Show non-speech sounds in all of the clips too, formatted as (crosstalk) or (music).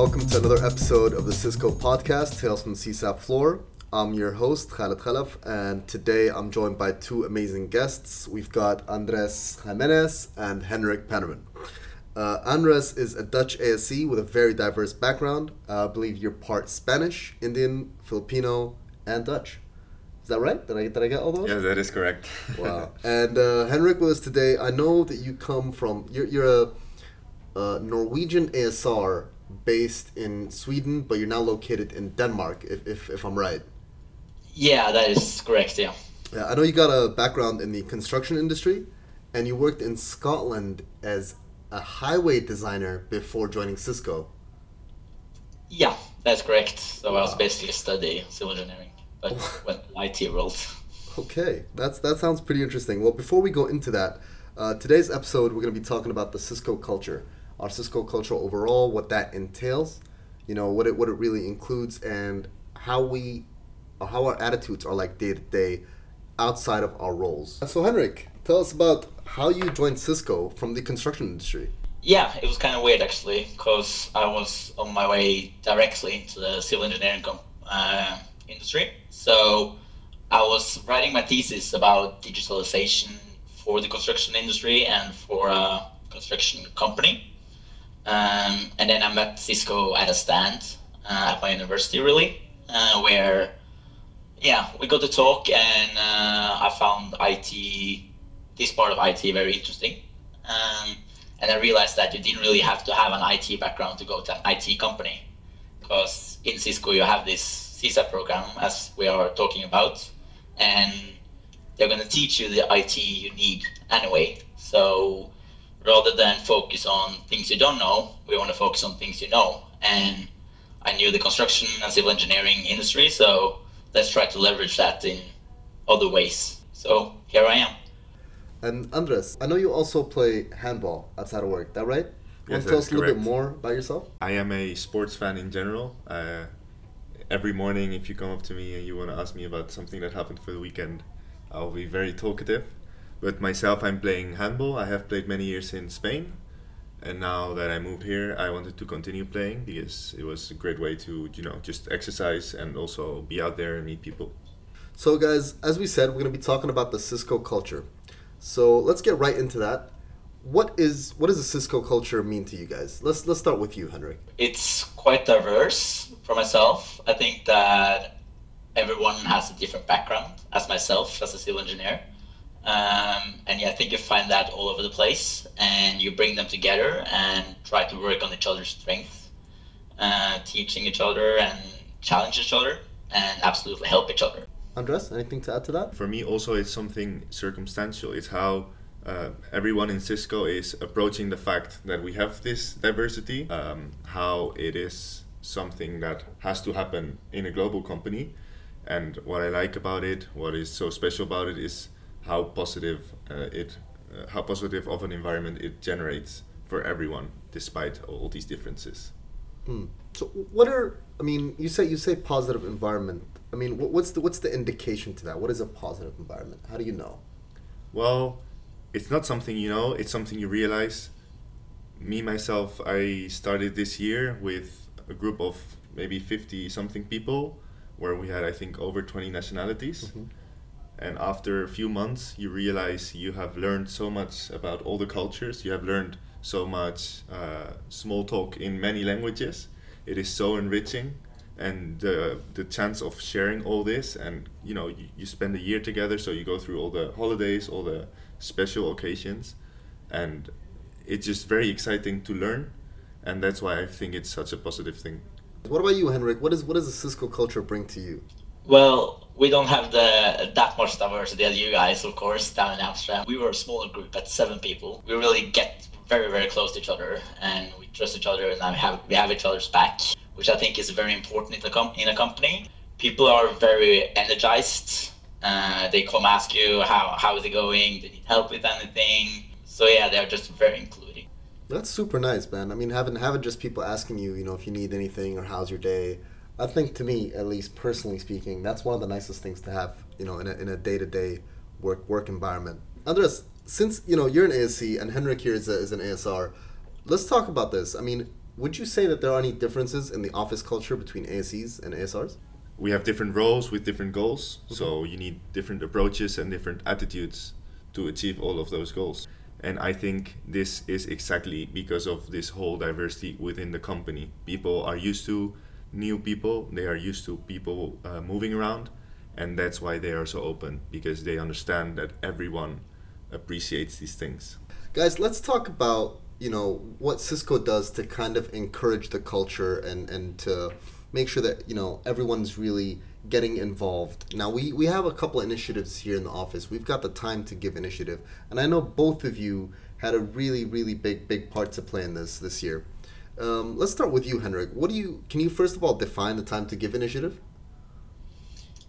welcome to another episode of the Cisco podcast, Tales from the CSAP floor. I'm your host, Khaled Khalaf, and today I'm joined by two amazing guests. We've got Andres Jimenez and Henrik Pannerman. Uh, Andres is a Dutch ASE with a very diverse background. Uh, I believe you're part Spanish, Indian, Filipino, and Dutch. Is that right? Did I, did I get all those? Yeah, that is correct. Wow. (laughs) and uh, Henrik with us today. I know that you come from, you're, you're a, a Norwegian ASR based in Sweden, but you're now located in Denmark, if, if, if I'm right. Yeah, that is correct, yeah. Yeah, I know you got a background in the construction industry, and you worked in Scotland as a highway designer before joining Cisco. Yeah, that's correct. So I was basically studying civil engineering, but (laughs) went IT world. Okay, that's that sounds pretty interesting. Well, before we go into that, uh, today's episode we're going to be talking about the Cisco culture, our Cisco culture overall, what that entails, you know, what it what it really includes, and how we, or how our attitudes are like day to day, outside of our roles. So, Henrik, tell us about how you joined Cisco from the construction industry. Yeah, it was kind of weird actually, because I was on my way directly into the civil engineering com- uh, industry. So I was writing my thesis about digitalization for the construction industry and for a construction company. Um, and then I met Cisco at a stand uh, at my university, really, uh, where yeah, we got to talk, and uh, I found IT, this part of IT, very interesting. Um, and I realized that you didn't really have to have an IT background to go to an IT company, because in Cisco you have this CSAP program, as we are talking about, and they're going to teach you the IT you need anyway. So rather than focus on things you don't know, we want to focus on things you know. And I knew the construction and civil engineering industry, so let's try to leverage that in other ways. So here I am. And Andres, I know you also play handball outside of work. That right? You want Yes, to tell us a little bit more about yourself? I am a sports fan in general. Uh, every morning, if you come up to me and you want to ask me about something that happened for the weekend, I'll be very talkative. But myself, I'm playing handball. I have played many years in Spain. And now that I moved here, I wanted to continue playing because it was a great way to, you know, just exercise and also be out there and meet people. So, guys, as we said, we're going to be talking about the Cisco culture. So let's get right into that. What is what does the Cisco culture mean to you guys? Let's let's start with you, Henrik. It's quite diverse for myself. I think that everyone has a different background, as myself, as a civil engineer. Um, and yeah, I think you find that all over the place, and you bring them together and try to work on each other's strengths, uh, teaching each other and challenge each other, and absolutely help each other. Andres, anything to add to that? For me, also, it's something circumstantial. It's how uh, everyone in Cisco is approaching the fact that we have this diversity, um, how it is something that has to happen in a global company. And what I like about it, what is so special about it, is how positive uh, it, uh, how positive of an environment it generates for everyone, despite all these differences. Hmm. So, what are I mean? You say you say positive environment. I mean, what, what's the what's the indication to that? What is a positive environment? How do you know? Well, it's not something you know, it's something you realize. Me, myself, I started this year with a group of maybe 50 something people where we had, I think, over 20 nationalities. And after a few months, you realize you have learned so much about all the cultures. You have learned so much uh, small talk in many languages. It is so enriching. And the, the chance of sharing all this, and you know, you, you spend a year together, so you go through all the holidays, all the special occasions, and it's just very exciting to learn. And that's why I think it's such a positive thing. What about you, Henrik? What is what does the Cisco culture bring to you? Well, we don't have the that much diversity as you guys, of course, down in Amsterdam. We were a smaller group at seven people. We really get very, very close to each other, and we trust each other, and we have we have each other's back, which I think is very important in a com- in a company. People are very energized. Uh, they come ask you how how is it going? Do you need help with anything? So yeah, they're just very including. That's super nice, man. I mean, having having just people asking you, you know, if you need anything or how's your day. I think to me, at least personally speaking, that's one of the nicest things to have, you know, in a in a day to day work work environment. Andres, since you know you're an ASE and Henrik here is, a, is an ASR, let's talk about this. I mean, Would you say that there are any differences in the office culture between ASEs and ASRs? We have different roles with different goals, mm-hmm. so you need different approaches and different attitudes to achieve all of those goals. And I think this is exactly because of this whole diversity within the company. People are used to new people, they are used to people uh, moving around, and that's why they are so open because they understand that everyone appreciates these things. Guys, let's talk about you know what Cisco does to kind of encourage the culture and and to make sure that you know everyone's really getting involved. Now we we have a couple initiatives here in the office. We've got the time to give initiative, and I know both of you had a really really big big part to play in this this year. Um, let's start with you, Henrik. What do you can you first of all define the time to give initiative?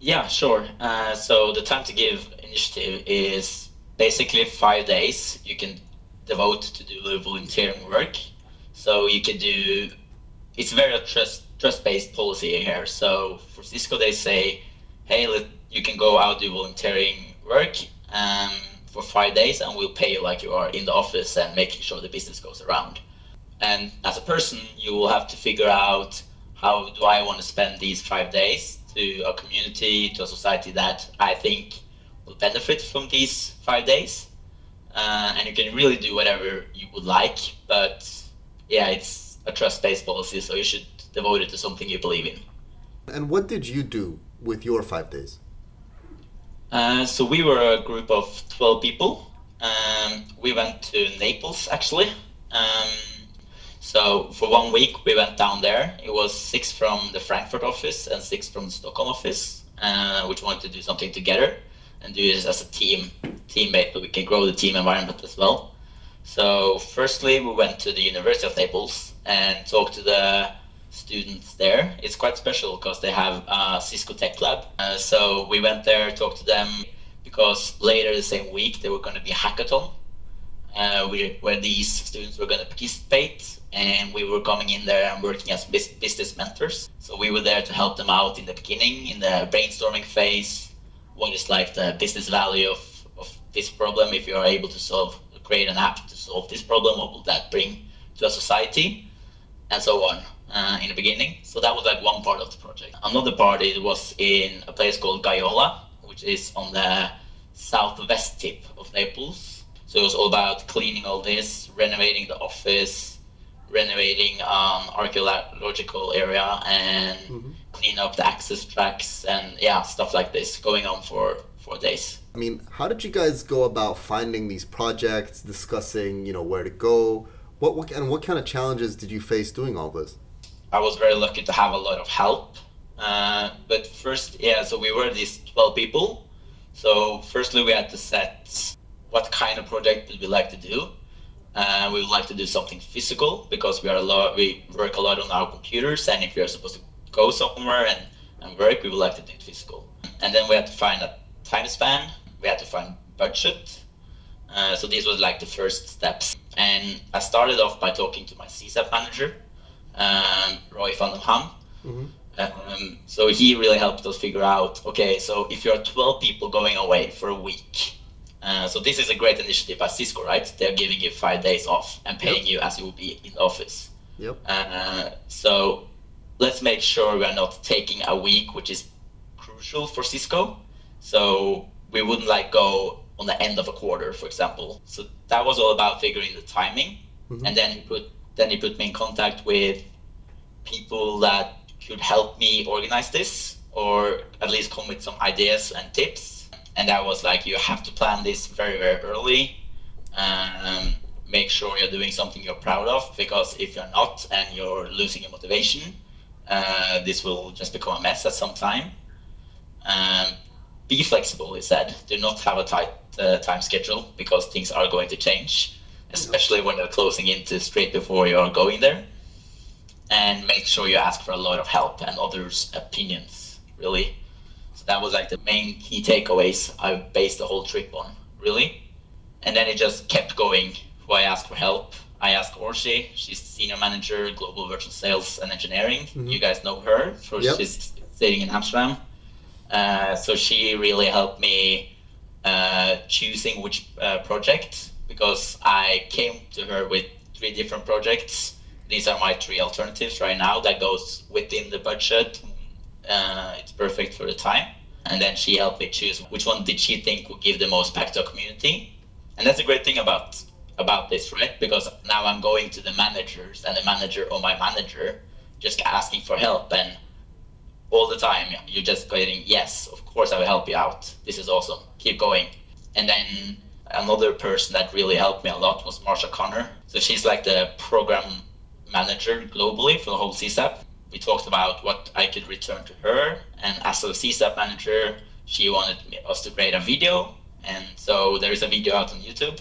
Yeah, sure. Uh, so the time to give initiative is basically five days you can devote to do volunteering work. So you can do. It's very trust trust based policy here. So for Cisco, they say, hey, let, you can go out do volunteering work um, for five days, and we'll pay you like you are in the office and making sure the business goes around. And as a person, you will have to figure out how do I want to spend these five days to a community, to a society that I think will benefit from these five days. Uh, and you can really do whatever you would like, but yeah, it's a trust-based policy, so you should devote it to something you believe in. And what did you do with your five days? Uh, so we were a group of 12 people. Um, we went to Naples, actually. Um, so for one week we went down there. It was six from the Frankfurt office and six from the Stockholm office, uh, which wanted to do something together and do this as a team teammate, but we can grow the team environment as well. So firstly, we went to the University of Naples and talked to the students there. It's quite special because they have a Cisco Tech Lab. Uh, so we went there, talked to them because later the same week there were going to be a hackathon uh, where these students were going to participate and we were coming in there and working as business mentors. So we were there to help them out in the beginning, in the brainstorming phase. What is like the business value of, of this problem? If you are able to solve, create an app to solve this problem, what will that bring to a society? And so on uh, in the beginning. So that was like one part of the project. Another part it was in a place called Gaiola, which is on the southwest tip of Naples. So it was all about cleaning all this, renovating the office, renovating um, archaeological area and mm-hmm. clean up the access tracks and yeah stuff like this going on for four days. I mean how did you guys go about finding these projects discussing you know where to go? What, what and what kind of challenges did you face doing all this? I was very lucky to have a lot of help uh, but first yeah so we were these 12 people. So firstly we had to set what kind of project would we like to do uh, we would like to do something physical because we are a lot, we work a lot on our computers, and if we are supposed to go somewhere and, and work, we would like to do it physical. And then we had to find a time span. We had to find budget. Uh, so these was like the first steps. And I started off by talking to my CSAP manager, um, Roy van den Ham. Mm-hmm. Um, so he really helped us figure out okay, so if you're 12 people going away for a week, uh, so this is a great initiative by Cisco, right? They're giving you five days off and paying yep. you as you will be in office. Yep. Uh, so let's make sure we're not taking a week, which is crucial for Cisco. So we wouldn't like go on the end of a quarter, for example. So that was all about figuring the timing, mm-hmm. and then he put then he put me in contact with people that could help me organize this, or at least come with some ideas and tips and that was like you have to plan this very very early um, make sure you're doing something you're proud of because if you're not and you're losing your motivation uh, this will just become a mess at some time. Um, be flexible he said. Do not have a tight uh, time schedule because things are going to change especially when they're closing into straight before you're going there. And make sure you ask for a lot of help and others opinions really that was like the main key takeaways I based the whole trip on, really. And then it just kept going. Who I asked for help. I asked Orsi. She's senior manager, global virtual sales and engineering. Mm-hmm. You guys know her. So yep. she's sitting in Amsterdam. Uh, so she really helped me uh, choosing which uh, project because I came to her with three different projects these are my three alternatives right now that goes within the budget. Uh, it's perfect for the time. And then she helped me choose which one did she think would give the most back to the community. And that's a great thing about about this, right? Because now I'm going to the managers and the manager or my manager just asking for help and all the time you're just getting yes of course i will help you out this is awesome keep going and then another person that really helped me a lot was marsha connor so she's like the program manager globally for the whole csap we talked about what i could return to her and as a csap manager she wanted us to create a video and so there is a video out on youtube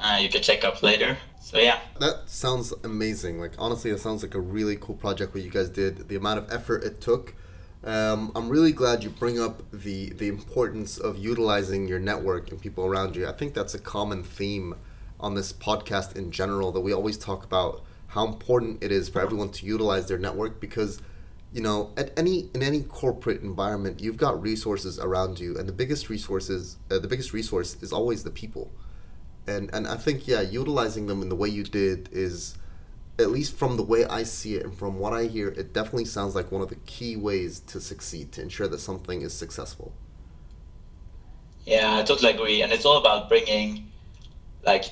uh, you can check up later. So yeah. That sounds amazing like honestly it sounds like a really cool project what you guys did the amount of effort it took. Um, I'm really glad you bring up the the importance of utilizing your network and people around you. I think that's a common theme on this podcast in general that we always talk about how important it is for everyone to utilize their network because you know at any in any corporate environment you've got resources around you and the biggest resources uh, the biggest resource is always the people and and I think yeah utilizing them in the way you did is at least from the way I see it and from what I hear, it definitely sounds like one of the key ways to succeed, to ensure that something is successful. Yeah, I totally agree. And it's all about bringing, like,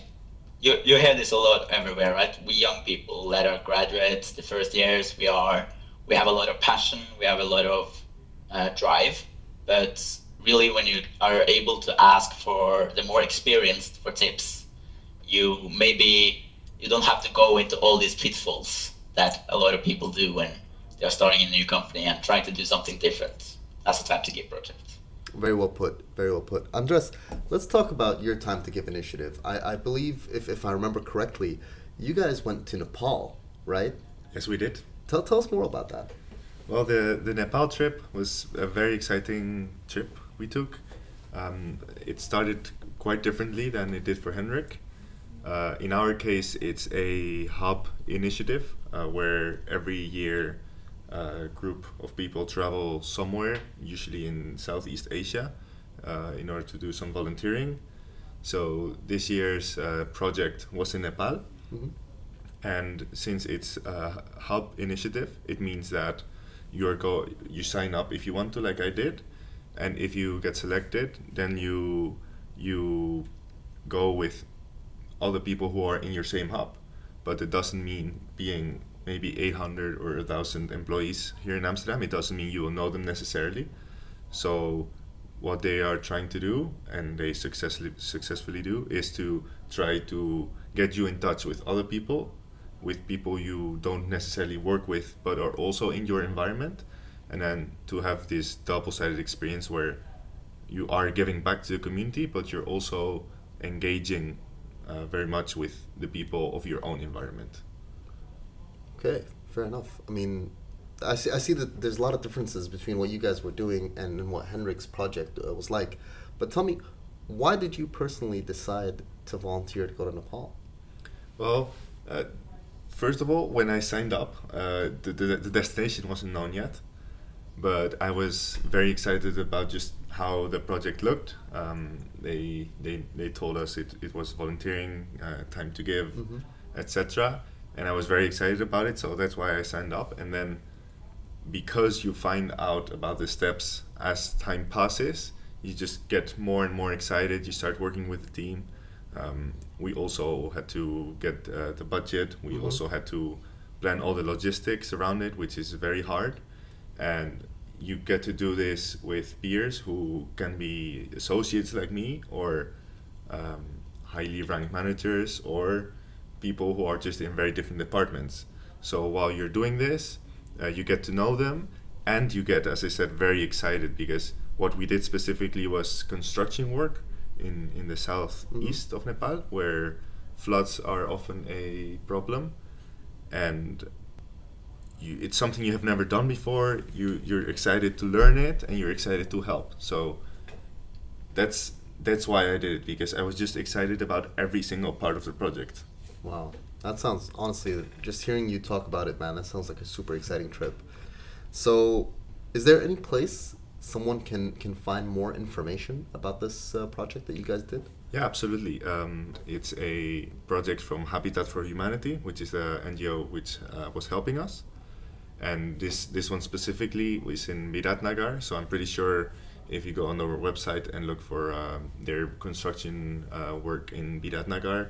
you, you hear this a lot everywhere, right? We young people that are graduates, the first years, we are, we have a lot of passion, we have a lot of uh, drive, but really when you are able to ask for the more experienced for tips, you maybe you don't have to go into all these pitfalls that a lot of people do when they're starting a new company and trying to do something different. That's the time to give project. Very well put. Very well put. Andres, let's talk about your time to give initiative. I, I believe, if, if I remember correctly, you guys went to Nepal, right? Yes, we did. Tell, tell us more about that. Well, the, the Nepal trip was a very exciting trip we took. Um, it started quite differently than it did for Henrik. Uh, in our case, it's a hub initiative uh, where every year a group of people travel somewhere, usually in Southeast Asia, uh, in order to do some volunteering. So this year's uh, project was in Nepal. Mm-hmm. And since it's a hub initiative, it means that you're go you sign up if you want to, like I did, and if you get selected, then you you go with other people who are in your same hub. But it doesn't mean being maybe 800 or 1,000 employees here in Amsterdam, it doesn't mean you will know them necessarily. So, what they are trying to do, and they successfully successfully do, is to try to get you in touch with other people, with people you don't necessarily work with, but are also in your environment, and then to have this double-sided experience where you are giving back to the community, but you're also engaging uh, very much with the people of your own environment. Okay, fair enough. I mean, I see, I see that there's a lot of differences between what you guys were doing and, and what Henrik's project uh, was like. But tell me, why did you personally decide to volunteer to go to Nepal? Well, uh, first of all, when I signed up, uh, the, the, the destination wasn't known yet, but I was very excited about just how the project looked. Um, they, they they told us it, it was volunteering, uh, time to give, mm-hmm. etc. And I was very excited about it, so that's why I signed up. And then, because you find out about the steps as time passes, you just get more and more excited. You start working with the team. Um, we also had to get uh, the budget. We mm-hmm. also had to plan all the logistics around it, which is very hard. And you get to do this with peers who can be associates like me or um, highly ranked managers or people who are just in very different departments. So while you're doing this, uh, you get to know them and you get, as I said, very excited because what we did specifically was construction work in, in the southeast mm-hmm. of Nepal where floods are often a problem. And you, it's something you have never done before. You you're excited to learn it and you're excited to help. So that's that's why I did it because I was just excited about every single part of the project. Wow, that sounds honestly just hearing you talk about it, man. That sounds like a super exciting trip. So, is there any place someone can can find more information about this uh, project that you guys did? Yeah, absolutely. Um, it's a project from Habitat for Humanity, which is the NGO which uh, was helping us. And this this one specifically is in Biratnagar, so I'm pretty sure if you go on their website and look for uh, their construction uh, work in Biratnagar,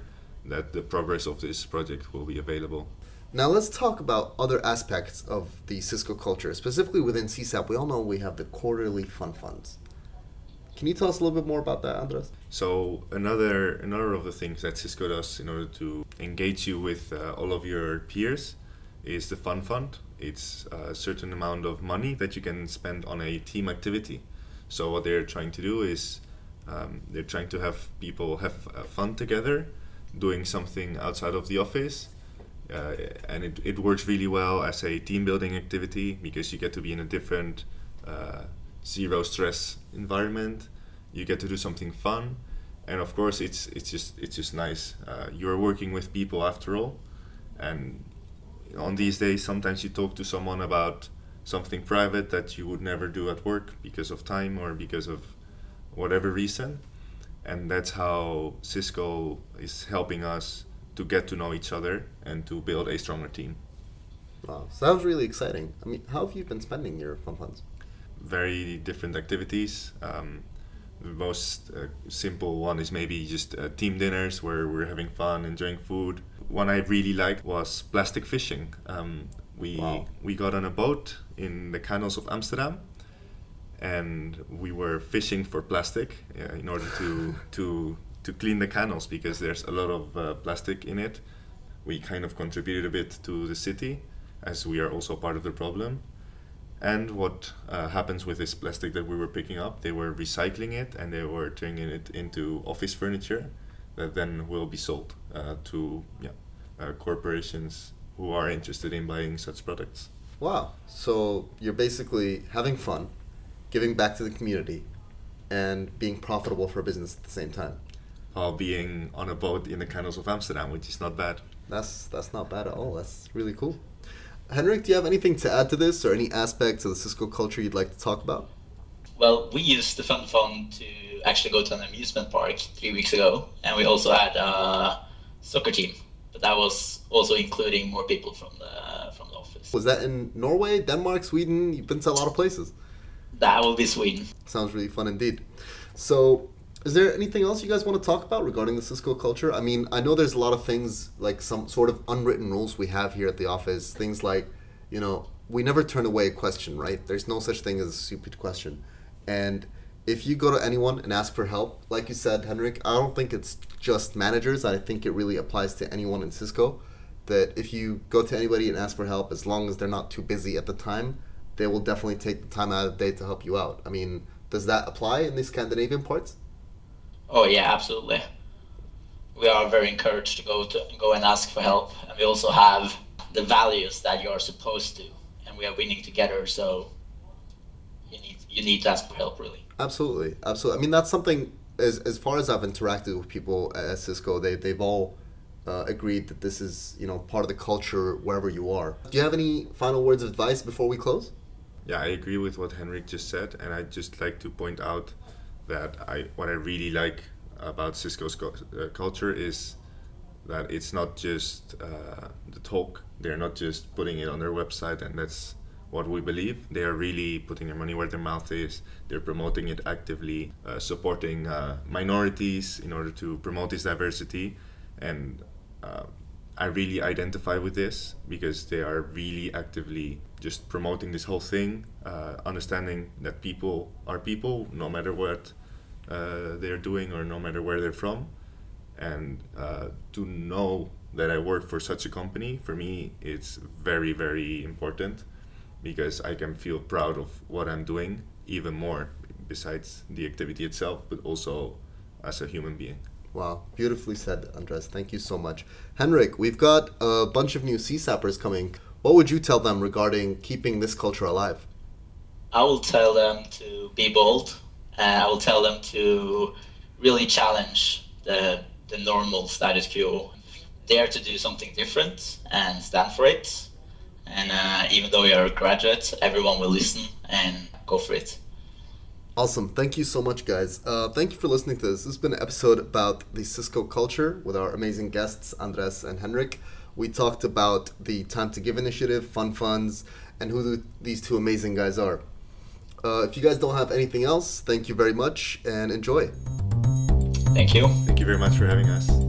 that the progress of this project will be available. Now let's talk about other aspects of the Cisco culture, specifically within CSAP. We all know we have the quarterly fun funds. Can you tell us a little bit more about that, Andres? So another another of the things that Cisco does in order to engage you with uh, all of your peers is the fun fund. It's a certain amount of money that you can spend on a team activity. So what they're trying to do is um, they're trying to have people have uh, fun together, doing something outside of the office. Uh, and it, it works really well as a team building activity because you get to be in a different uh, zero stress environment. You get to do something fun, and of course, it's it's just it's just nice. Uh, you're working with people after all, and on these days, sometimes you talk to someone about something private that you would never do at work because of time or because of whatever reason. And that's how Cisco is helping us to get to know each other and to build a stronger team. Wow, sounds really exciting. I mean, how have you been spending your fun funds? Very different activities. Um, the most uh, simple one is maybe just uh, team dinners where we're having fun, enjoying food. One I really liked was plastic fishing. Um, we Wow. we got on a boat in the canals of Amsterdam, and we were fishing for plastic uh, in order to (laughs) to to clean the canals because there's a lot of uh, plastic in it. We kind of contributed a bit to the city, as we are also part of the problem. And what uh, happens with this plastic that we were picking up? They were recycling it and they were turning it into office furniture that then will be sold uh, to yeah, uh, corporations who are interested in buying such products. Wow. So you're basically having fun, giving back to the community, and being profitable for a business at the same time. While being on a boat in the canals of Amsterdam, which is not bad. That's that's not bad at all. That's really cool. Henrik, do you have anything to add to this or any aspects of the Cisco culture you'd like to talk about? Well, we used the Fun Fund to actually go to an amusement park three weeks ago, and we also had a soccer team, but that was also including more people from the from the office. Was that in Norway, Denmark, Sweden? You've been to a lot of places. That will be Sweden. Sounds really fun indeed. So, is there anything else you guys want to talk about regarding the Cisco culture? I mean, I know there's a lot of things like some sort of unwritten rules we have here at the office. Things like, you know, we never turn away a question, right? There's no such thing as a stupid question. And if you go to anyone and ask for help, like you said, Henrik, I don't think it's just managers. I think it really applies to anyone in Cisco. That if you go to anybody and ask for help, as long as they're not too busy at the time, they will definitely take the time out of the day to help you out. I mean, does that apply in the Scandinavian parts? Oh yeah, absolutely. We are very encouraged to go to go and ask for help, and we also have the values that you are supposed to, and we are winning together. So you need you need to ask for help, really. Absolutely, absolutely. I mean, that's something. As as far as I've interacted with people at Cisco, they they've all uh, agreed that this is you know part of the culture wherever you are. Do you have any final words of advice before we close? Yeah, I agree with what Henrik just said, and I'd just like to point out that I what I really like about Cisco's uh, culture is that it's not just uh, the talk. They're not just putting it on their website, and that's what we believe. They are really putting their money where their mouth is. They're promoting it actively, uh, supporting uh, minorities in order to promote this diversity, and uh, I really identify with this because they are really actively just promoting this whole thing, uh, understanding that people are people no matter what uh, they're doing or no matter where they're from. And uh, to know that I work for such a company, for me, it's very, very important because I can feel proud of what I'm doing even more, besides the activity itself, but also as a human being. Wow, beautifully said, Andres. Thank you so much. Henrik, we've got a bunch of new CSAPers coming. What would you tell them regarding keeping this culture alive? I will tell them to be bold. I will tell them to really challenge the the normal status quo, dare to do something different and stand for it. And uh, even though you're a graduate, everyone will listen and go for it. Awesome. Thank you so much, guys. Uh, thank you for listening to this. This has been an episode about the Cisco culture with our amazing guests, Andres and Henrik. We talked about the Time to Give initiative, fun funds, and who the, these two amazing guys are. Uh, if you guys don't have anything else, thank you very much and enjoy. Thank you. Thank you very much for having us.